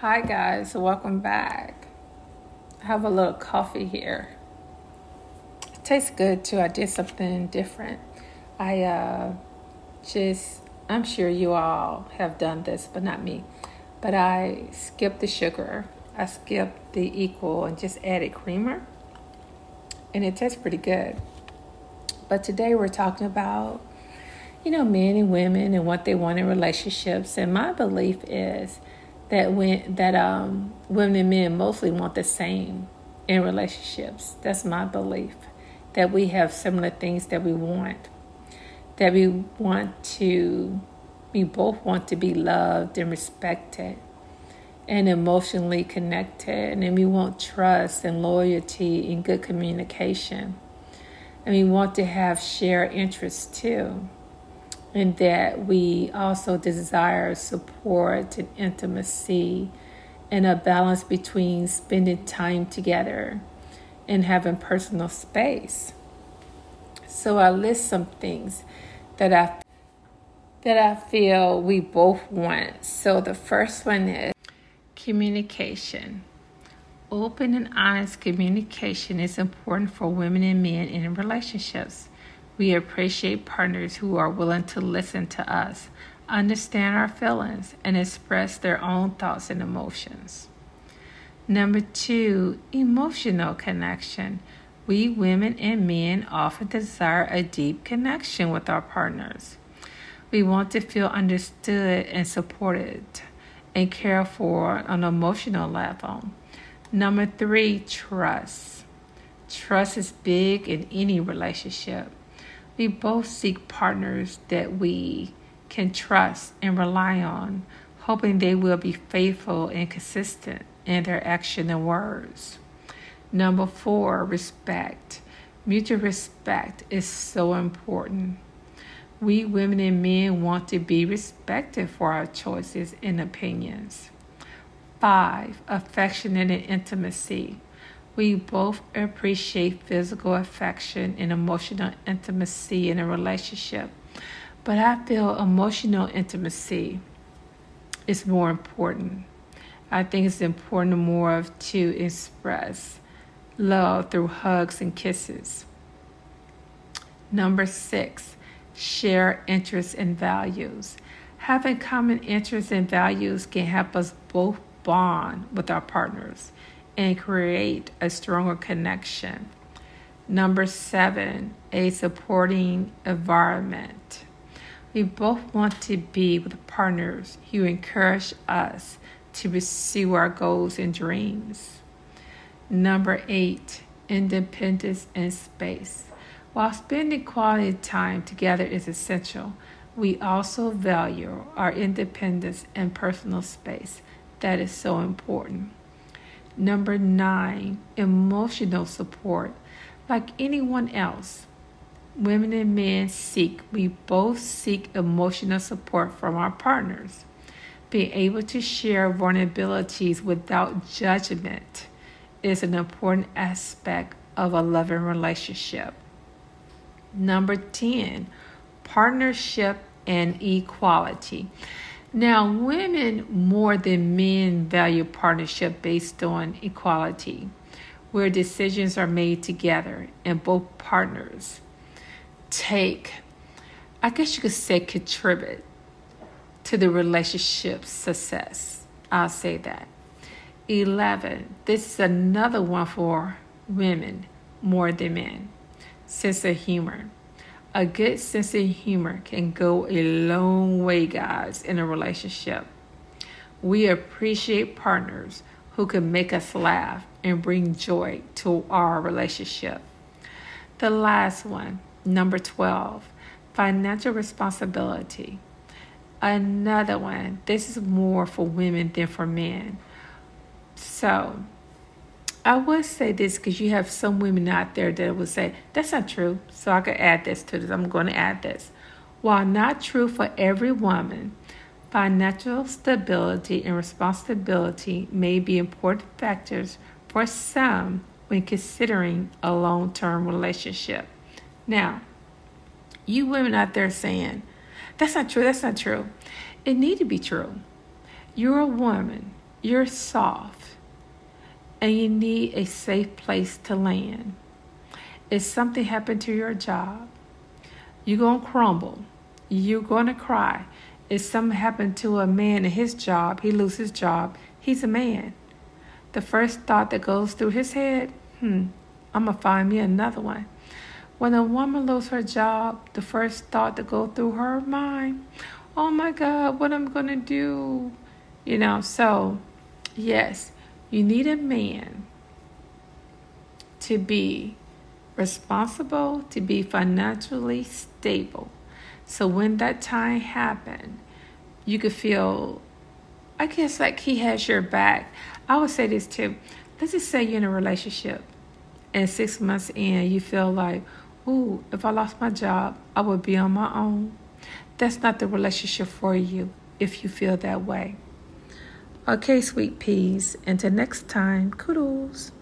Hi, guys, welcome back. I have a little coffee here. It tastes good too. I did something different. I uh, just, I'm sure you all have done this, but not me. But I skipped the sugar, I skipped the equal, and just added creamer. And it tastes pretty good. But today we're talking about, you know, men and women and what they want in relationships. And my belief is, that when that um, women and men mostly want the same in relationships. That's my belief. That we have similar things that we want. That we want to, we both want to be loved and respected and emotionally connected. And we want trust and loyalty and good communication. And we want to have shared interests too and that we also desire support and intimacy and a balance between spending time together and having personal space. So I list some things that I that I feel we both want. So the first one is communication. Open and honest communication is important for women and men in relationships. We appreciate partners who are willing to listen to us, understand our feelings, and express their own thoughts and emotions. Number two, emotional connection. We women and men often desire a deep connection with our partners. We want to feel understood and supported and cared for on an emotional level. Number three, trust. Trust is big in any relationship. We both seek partners that we can trust and rely on, hoping they will be faithful and consistent in their action and words. Number four, respect. Mutual respect is so important. We women and men want to be respected for our choices and opinions. Five, affection and intimacy. We both appreciate physical affection and emotional intimacy in a relationship, but I feel emotional intimacy is more important. I think it's important more of to express love through hugs and kisses. Number six, share interests and values. Having common interests and values can help us both bond with our partners and create a stronger connection. Number seven, a supporting environment. We both want to be with partners who encourage us to pursue our goals and dreams. Number eight, independence and space. While spending quality time together is essential, we also value our independence and personal space. That is so important. Number nine, emotional support. Like anyone else, women and men seek, we both seek emotional support from our partners. Being able to share vulnerabilities without judgment is an important aspect of a loving relationship. Number 10, partnership and equality. Now, women more than men value partnership based on equality, where decisions are made together and both partners take, I guess you could say, contribute to the relationship's success. I'll say that. 11. This is another one for women more than men. Sense of humor. A good sense of humor can go a long way, guys, in a relationship. We appreciate partners who can make us laugh and bring joy to our relationship. The last one, number 12, financial responsibility. Another one, this is more for women than for men. So, I would say this because you have some women out there that would say, that's not true. So I could add this to this. I'm going to add this. While not true for every woman, financial stability and responsibility may be important factors for some when considering a long term relationship. Now, you women out there saying, that's not true, that's not true. It need to be true. You're a woman you're soft and you need a safe place to land. If something happened to your job, you're going to crumble. You're going to cry. If something happened to a man in his job, he loses his job, he's a man. The first thought that goes through his head, hmm, I'm going to find me another one. When a woman loses her job, the first thought that goes through her mind, oh my God, what am I'm going to do? You know, so yes, you need a man to be responsible, to be financially stable. So when that time happened, you could feel, I guess, like he has your back. I would say this too. Let's just say you're in a relationship and six months in, you feel like, ooh, if I lost my job, I would be on my own. That's not the relationship for you if you feel that way. Okay, sweet peas. Until next time, kudos.